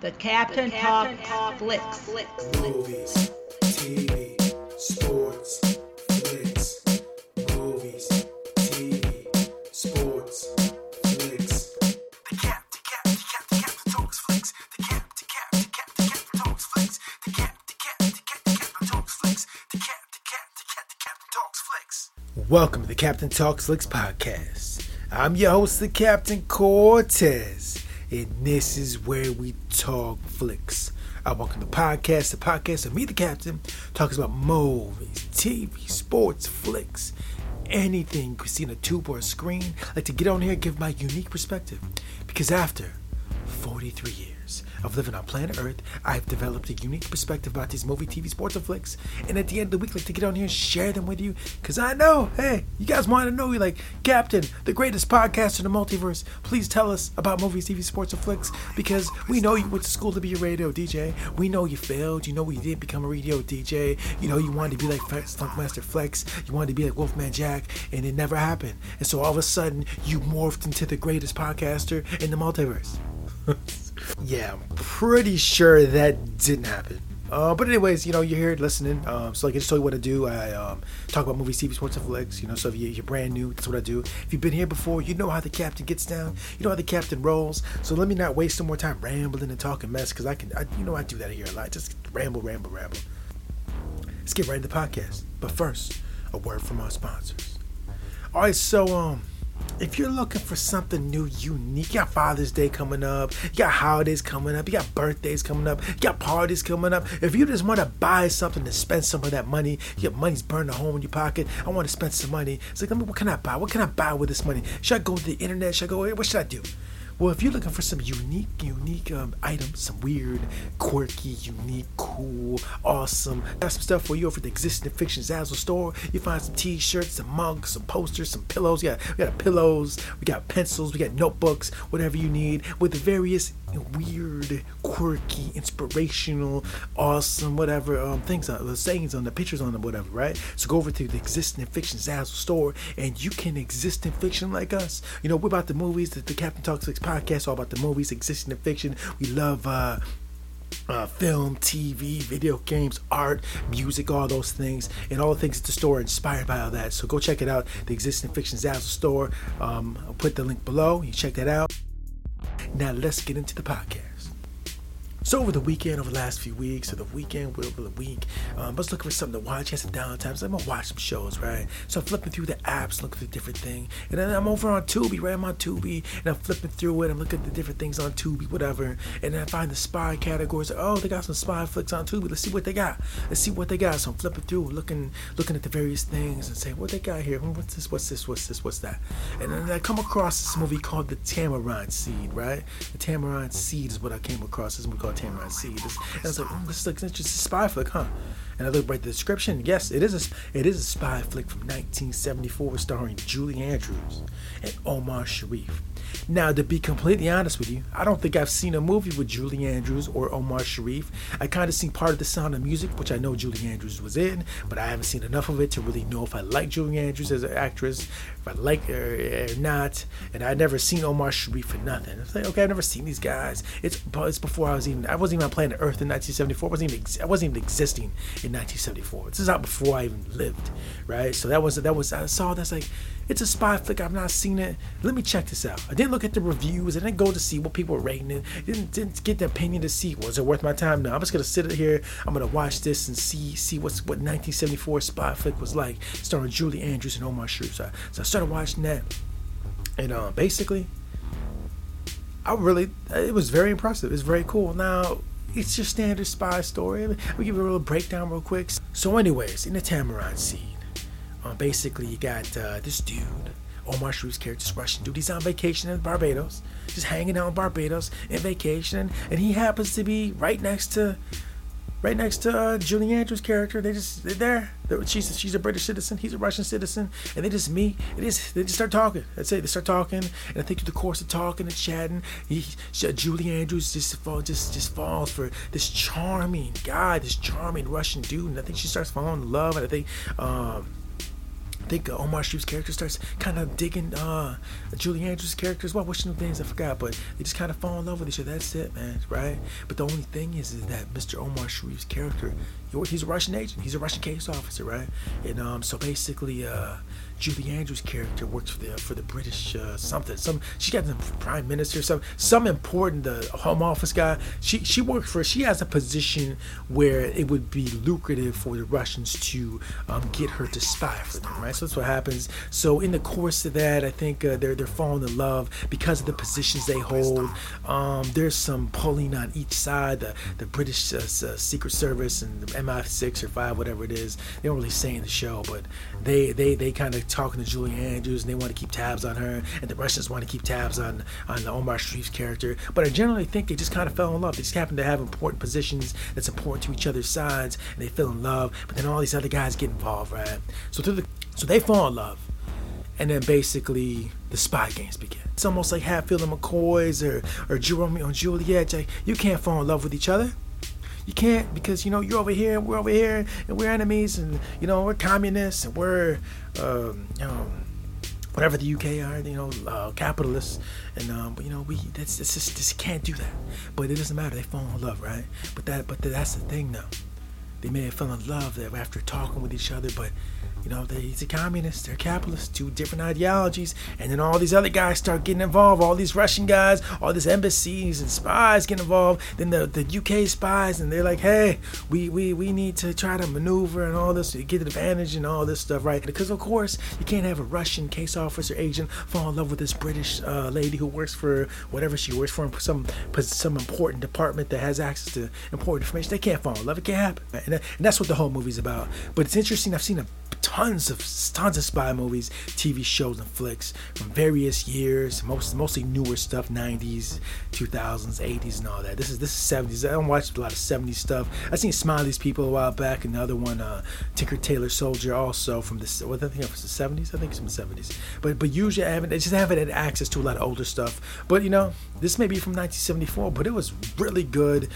The Captain, Talk, Flicks. Movies, TV, sports, flicks. Movies, TV, sports, flicks. The cap, the cap, the cap, the cap, the talks flicks. The cap, the cap, the cap, the cap, the talks flicks. The cap, the cap, the cap, the cap, the talks flicks. The cap, the cap, the cap, the cap, the talks flicks. Welcome to the Captain Talks Flicks podcast. I'm your host, the Captain Cortez, and this is where we talk flicks. I welcome the podcast, the podcast of me, the Captain, talks about movies, TV, sports, flicks, anything you see on a tube or a screen. I like to get on here give my unique perspective, because after 43 years of living on planet Earth, I've developed a unique perspective about these movie, TV, sports, and flicks. And at the end of the week, like to get on here and share them with you. Because I know, hey, you guys want to know, you're like, Captain, the greatest podcaster in the multiverse, please tell us about movies, TV, sports, and flicks. Because we know you went to school to be a radio DJ. We know you failed. You know you didn't become a radio DJ. You know you wanted to be like Funkmaster Flex. You wanted to be like Wolfman Jack. And it never happened. And so all of a sudden, you morphed into the greatest podcaster in the multiverse. yeah, I'm pretty sure that didn't happen. Uh, but anyways, you know, you're here listening. Um, so like I just told you what I do. I um, talk about movies, TV, sports, and flicks. You know, so if you- you're brand new, that's what I do. If you've been here before, you know how the captain gets down. You know how the captain rolls. So let me not waste no more time rambling and talking mess, because I can, I, you know, I do that here a lot. Just ramble, ramble, ramble. Let's get right into the podcast. But first, a word from our sponsors. All right, so um, if you're looking for something new, unique, you got Father's Day coming up, you got holidays coming up, you got birthdays coming up, you got parties coming up. If you just want to buy something to spend some of that money, your money's burning a hole in your pocket. I want to spend some money. It's like, what can I buy? What can I buy with this money? Should I go to the internet? Should I go? What should I do? Well, if you're looking for some unique, unique um, items, some weird, quirky, unique, cool, awesome, got some stuff for you over at the Existing Fiction Zazzle store. You find some t-shirts, some mugs, some posters, some pillows. Yeah, we got pillows, we got pencils, we got notebooks, whatever you need, with the various weird, quirky, inspirational, awesome, whatever um, things, on, the sayings on the pictures on them, whatever, right? So go over to the Existing Fiction Zazzle store, and you can exist in fiction like us. You know, we're about the movies. The, the Captain Talks podcast, all about the movies, existing in fiction. We love. uh uh, film, TV, video games, art, music, all those things, and all the things at the store inspired by all that. So go check it out. The Existing Fiction Zazzle store. Um, I'll put the link below. You check that out. Now let's get into the podcast. So over the weekend, over the last few weeks, or the weekend, over the week, um, I was looking for something to watch. Had some downtime, so I'm gonna watch some shows, right? So I'm flipping through the apps, looking for different thing, and then I'm over on Tubi, right? I'm on Tubi, and I'm flipping through it. I'm looking at the different things on Tubi, whatever, and then I find the spy categories. Oh, they got some spy flicks on Tubi. Let's see what they got. Let's see what they got. So I'm flipping through, looking, looking at the various things, and saying, what they got here? Hmm, What's this? What's this? What's this? What's that? And then I come across this movie called The Tamarind Seed, right? The Tamarind Seed is what I came across. This movie called Tamarind Seed. This, and I was like, mm, this looks interesting. Spy flick, huh? And I looked right at the description. Yes, it is a it is a spy flick from 1974, starring Julie Andrews and Omar Sharif. Now, to be completely honest with you, I don't think I've seen a movie with Julie Andrews or Omar Sharif. I kind of seen part of the Sound of Music, which I know Julie Andrews was in, but I haven't seen enough of it to really know if I like Julie Andrews as an actress, if I like her or not. And I'd never seen Omar Sharif for nothing. It's like, okay, I've never seen these guys. It's it's before I was even I wasn't even on planet Earth in 1974. I wasn't even I wasn't even existing in 1974. This is out before I even lived, right? So that was that was I saw that's like it's a spy flick. I've not seen it. Let me check this out. I didn't look at the reviews. I didn't go to see what people were rating it. Didn't didn't get the opinion to see was it worth my time. No, I'm just gonna sit here. I'm gonna watch this and see see what's what 1974 spy flick was like, starring Julie Andrews and Omar Sharif. So, I- so I started watching that, and uh, basically, I really it was very impressive. It's very cool. Now it's your standard spy story. We give you a little breakdown real quick. So, anyways, in the Tamarind Seed, uh, basically you got uh, this dude, Omar Sharif's character, this Russian dude. He's on vacation in Barbados, just hanging out in Barbados in vacation, and he happens to be right next to. Right next to uh, Julie Andrews' character, they just they're there. They're, she's she's a British citizen, he's a Russian citizen, and they just meet. They just they just start talking. That's it. They start talking, and I think through the course of talking and chatting, he, she, Julie Andrews just fall, just just falls for this charming guy, this charming Russian dude, and I think she starts falling in love, and I think um, think uh, Omar Sharif's character starts kind of digging uh, Julie Andrews' character well. What's some things I forgot, but they just kind of fall in love with each other. That's it, man, right? But the only thing is, is that Mr. Omar Sharif's character, he's a Russian agent. He's a Russian case officer, right? And um, so basically, uh, Julie Andrews' character works for the for the British uh, something. Some she got the prime minister, some some important the home office guy. She she works for. She has a position where it would be lucrative for the Russians to um, get her to spy for them, right? So that's what happens. So in the course of that, I think uh, they're they're falling in love because of the positions they hold. Um, there's some pulling on each side. The the British uh, uh Secret Service and the MI6 or five, whatever it is. They don't really say in the show, but they they they kind of talking to Julie Andrews and they want to keep tabs on her, and the Russians want to keep tabs on on the Omar Sharif's character. But I generally think they just kind of fell in love. They just happen to have important positions that's important to each other's sides, and they fell in love. But then all these other guys get involved, right? So through the so they fall in love, and then basically the spy games begin. It's almost like Hatfield and McCoy's or or Romeo and Juliet. Like, you can't fall in love with each other. You can't because you know you're over here and we're over here and we're enemies and you know we're communists and we're um, you know whatever the UK are, you know, uh, capitalists, and um, but you know we that's it's just this can't do that. But it doesn't matter. They fall in love, right? But that but that's the thing though. They may have fallen in love after talking with each other, but you know, they, he's a communist, they're capitalists, two different ideologies, and then all these other guys start getting involved. All these Russian guys, all these embassies and spies get involved. Then the, the UK spies, and they're like, hey, we, we, we need to try to maneuver and all this, to get advantage and all this stuff, right? Because of course, you can't have a Russian case officer agent fall in love with this British uh, lady who works for whatever she works for, some some important department that has access to important information. They can't fall in love. It can't happen, and, that, and that's what the whole movie's about. But it's interesting. I've seen a tons of tons of spy movies, TV shows, and flicks from various years. Most mostly newer stuff, 90s, 2000s, 80s, and all that. This is this is 70s. I don't watch a lot of 70s stuff. I seen Smiley's People a while back. and Another one, uh, Tinker Tailor Soldier, also from the what I think it was the 70s. I think it's from the 70s. But but usually I haven't. I just haven't had access to a lot of older stuff. But you know, this may be from 1974, but it was really good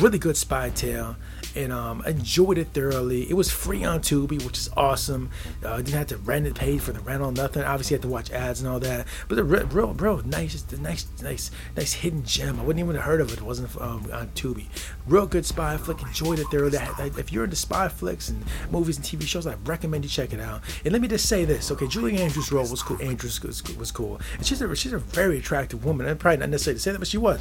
really good spy tale and um, enjoyed it thoroughly. It was free on Tubi, which is awesome. Uh, didn't have to rent it, paid for the rental, nothing. Obviously, had to watch ads and all that. But the real, real, nice, nice, nice, nice hidden gem. I wouldn't even have heard of it. It wasn't um, on Tubi. Real good spy flick. Enjoyed it thoroughly. If you're into spy flicks and movies and TV shows, I recommend you check it out. And let me just say this, okay? Julie Andrews' role was cool. Andrews was, cool. And she's a she's a very attractive woman. I'm probably not necessarily to say that, but she was.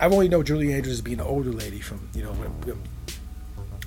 I've only know Julie Andrews as being an older lady from you know when,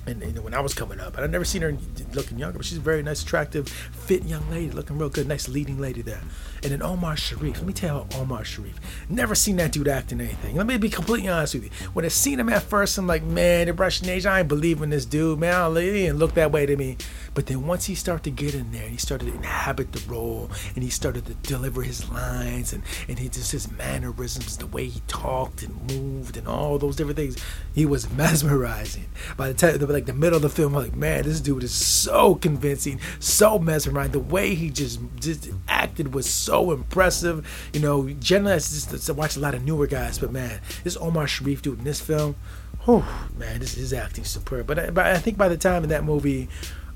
and, and, when I was coming up. I've never seen her looking younger, but she's a very nice, attractive, fit young lady, looking real good, nice leading lady there. And then Omar Sharif, let me tell you Omar Sharif, never seen that dude acting anything. Let me be completely honest with you. When I seen him at first, I'm like, man, the Russian age, I ain't believing this dude, man. He didn't look that way to me. But then once he started to get in there and he started to inhabit the role and he started to deliver his lines and, and he just his mannerisms, the way he talked and moved and all those different things, he was mesmerizing. By the time like the middle of the film, I'm like, man, this dude is so convincing, so mesmerizing. The way he just just acted was so impressive. You know, generally I just I watch a lot of newer guys, but man, this Omar Sharif dude in this film, oh man, this is acting superb. But I, but I think by the time in that movie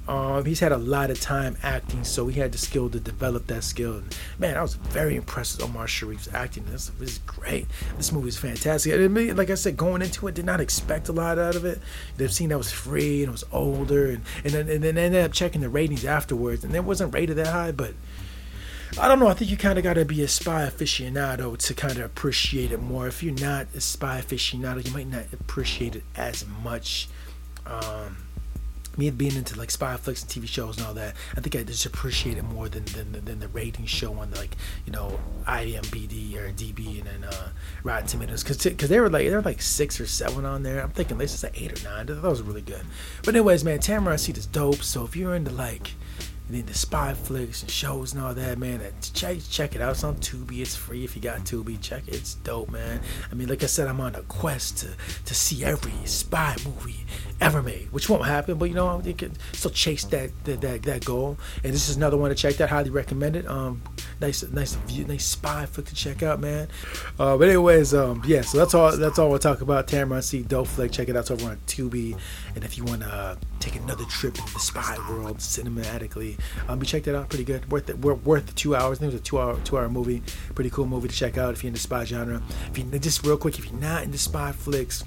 um, he's had a lot of time acting, so he had the skill to develop that skill. And man, I was very impressed with Omar Sharif's acting. This, is great. This movie is fantastic. I mean, like I said, going into it, did not expect a lot out of it. They've seen that was free and it was older, and and then, and then ended up checking the ratings afterwards, and it wasn't rated that high, but. I don't know. I think you kind of got to be a spy aficionado to kind of appreciate it more. If you're not a spy aficionado, you might not appreciate it as much. Um, me being into like spy flicks and TV shows and all that, I think I just appreciate it more than than, than the rating show on like you know IMBD or DB and then uh, Rotten Tomatoes because because they were like they were like six or seven on there. I'm thinking this is like eight or nine. That was really good. But anyways, man, Tamarind Seed this dope. So if you're into like and then the spy flicks and shows and all that, man. Check check it out. It's on Tubi. It's free if you got Tubi. Check it. It's dope, man. I mean, like I said, I'm on a quest to to see every spy movie ever made, which won't happen, but you know, you can still chase that that that, that goal. And this is another one to check that. Highly recommend it. Um, nice, nice view, nice spy flick to check out, man. Uh, but anyways, um, yeah. So that's all. That's all we'll talk about. Tamarind Seed. Dope Flick. Check it out. It's over on Tubi. And if you want to take another trip into the spy world cinematically, um, you check that out. Pretty good. Worth it. Worth, the two hours. I think it was a two-hour, two-hour movie. Pretty cool movie to check out if you're into spy genre. If you just real quick, if you're not into spy flicks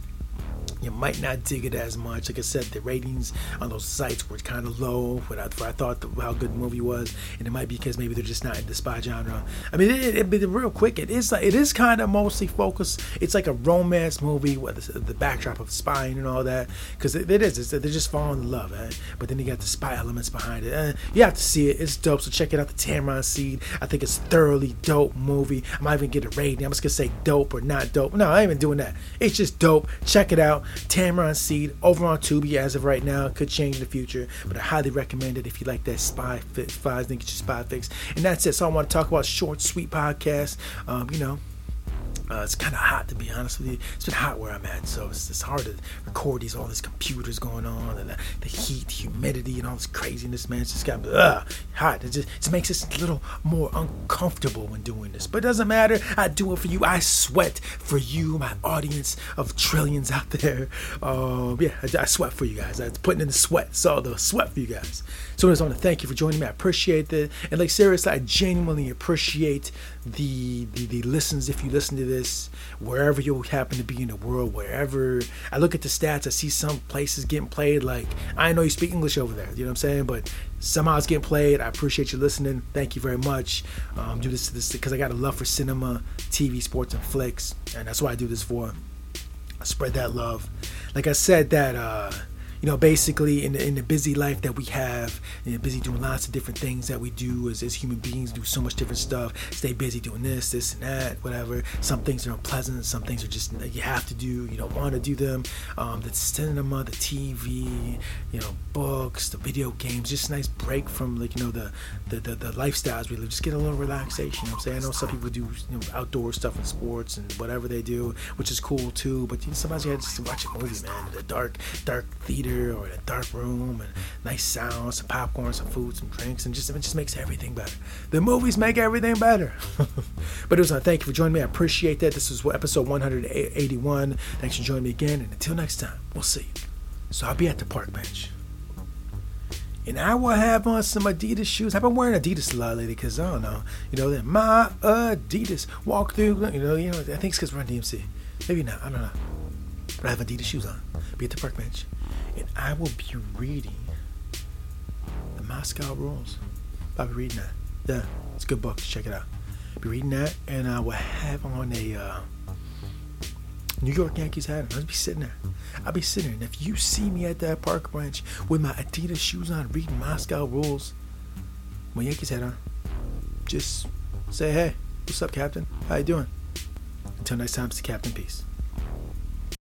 you might not dig it as much. Like I said, the ratings on those sites were kind of low. What I, thought the, how good the movie was, and it might be because maybe they're just not in the spy genre. I mean, it, it, it real quick, it is like it is kind of mostly focused. It's like a romance movie with the, the backdrop of spying and all that. Because it, it is, it's, they're just falling in love, eh? but then you got the spy elements behind it. Eh, you have to see it. It's dope. So check it out. The Tamarind Seed. I think it's thoroughly dope movie. I might even get a rating. I'm just gonna say dope or not dope. No, I ain't even doing that. It's just dope. Check it out. Tamarind Seed over on Tubi as of right now. Could change in the future, but I highly recommend it if you like that spy fix, then get your spy fix. And that's it. So I want to talk about short, sweet podcast. Um, you know, uh, it's kind of hot to be honest with you. It's been hot where I'm at, so it's, it's hard to record these all these computers going on and the, the heat, humidity, and all this craziness. Man, it's just got ugh, hot. It just, it makes us a little more uncomfortable when doing this, but it doesn't matter. I do it for you. I sweat for you, my audience of trillions out there. Um, yeah, I, I sweat for you guys. I'm putting in the sweat, so the sweat for you guys. So I just want to thank you for joining me. I appreciate it, and like seriously, I genuinely appreciate the the, the listens if you listen to this wherever you happen to be in the world wherever i look at the stats i see some places getting played like i know you speak english over there you know what i'm saying? But somehow it's getting played i appreciate you listening thank you very much. Um, do this this because i got a love for cinema tv sports and flicks and that's what i do this for. Spread that love. Like i said that uh you know, basically in the, in the busy life that we have, you know, busy doing lots of different things that we do as, as human beings, do so much different stuff, stay busy doing this, this, and that, whatever. Some things are unpleasant, some things are just you have to do, you don't want to do them. Um, the cinema, the TV, you know, books, the video games, just a nice break from like, you know, the, the, the, the lifestyles we live. Just get a little relaxation, you know what I'm saying? I know some people do you know, outdoor stuff and sports and whatever they do, which is cool too, but you know, sometimes you have to watch a movie, man, the dark, dark theater or in a dark room and nice sounds, some popcorn, some food, some drinks, and just it just makes everything better. The movies make everything better. but it was uh, thank you for joining me. I appreciate that. This was episode 181. Thanks for joining me again, and until next time, we'll see. So I'll be at the park bench. And I will have on some Adidas shoes. I've been wearing Adidas a lot lately because I don't know, you know, that my Adidas walk through. You know, you know. I think it's because Run-DMC. Maybe not. I don't know. But I have Adidas shoes on. Be at the park bench and I will be reading the Moscow Rules. I'll be reading that. Yeah, it's a good book. Check it out. I'll be reading that, and I will have on a uh, New York Yankees hat. I'll be sitting there. I'll be sitting there, and if you see me at that park bench with my Adidas shoes on, reading Moscow Rules, my Yankees hat on, just say, "Hey, what's up, Captain? How you doing?" Until next time, it's the Captain. Peace.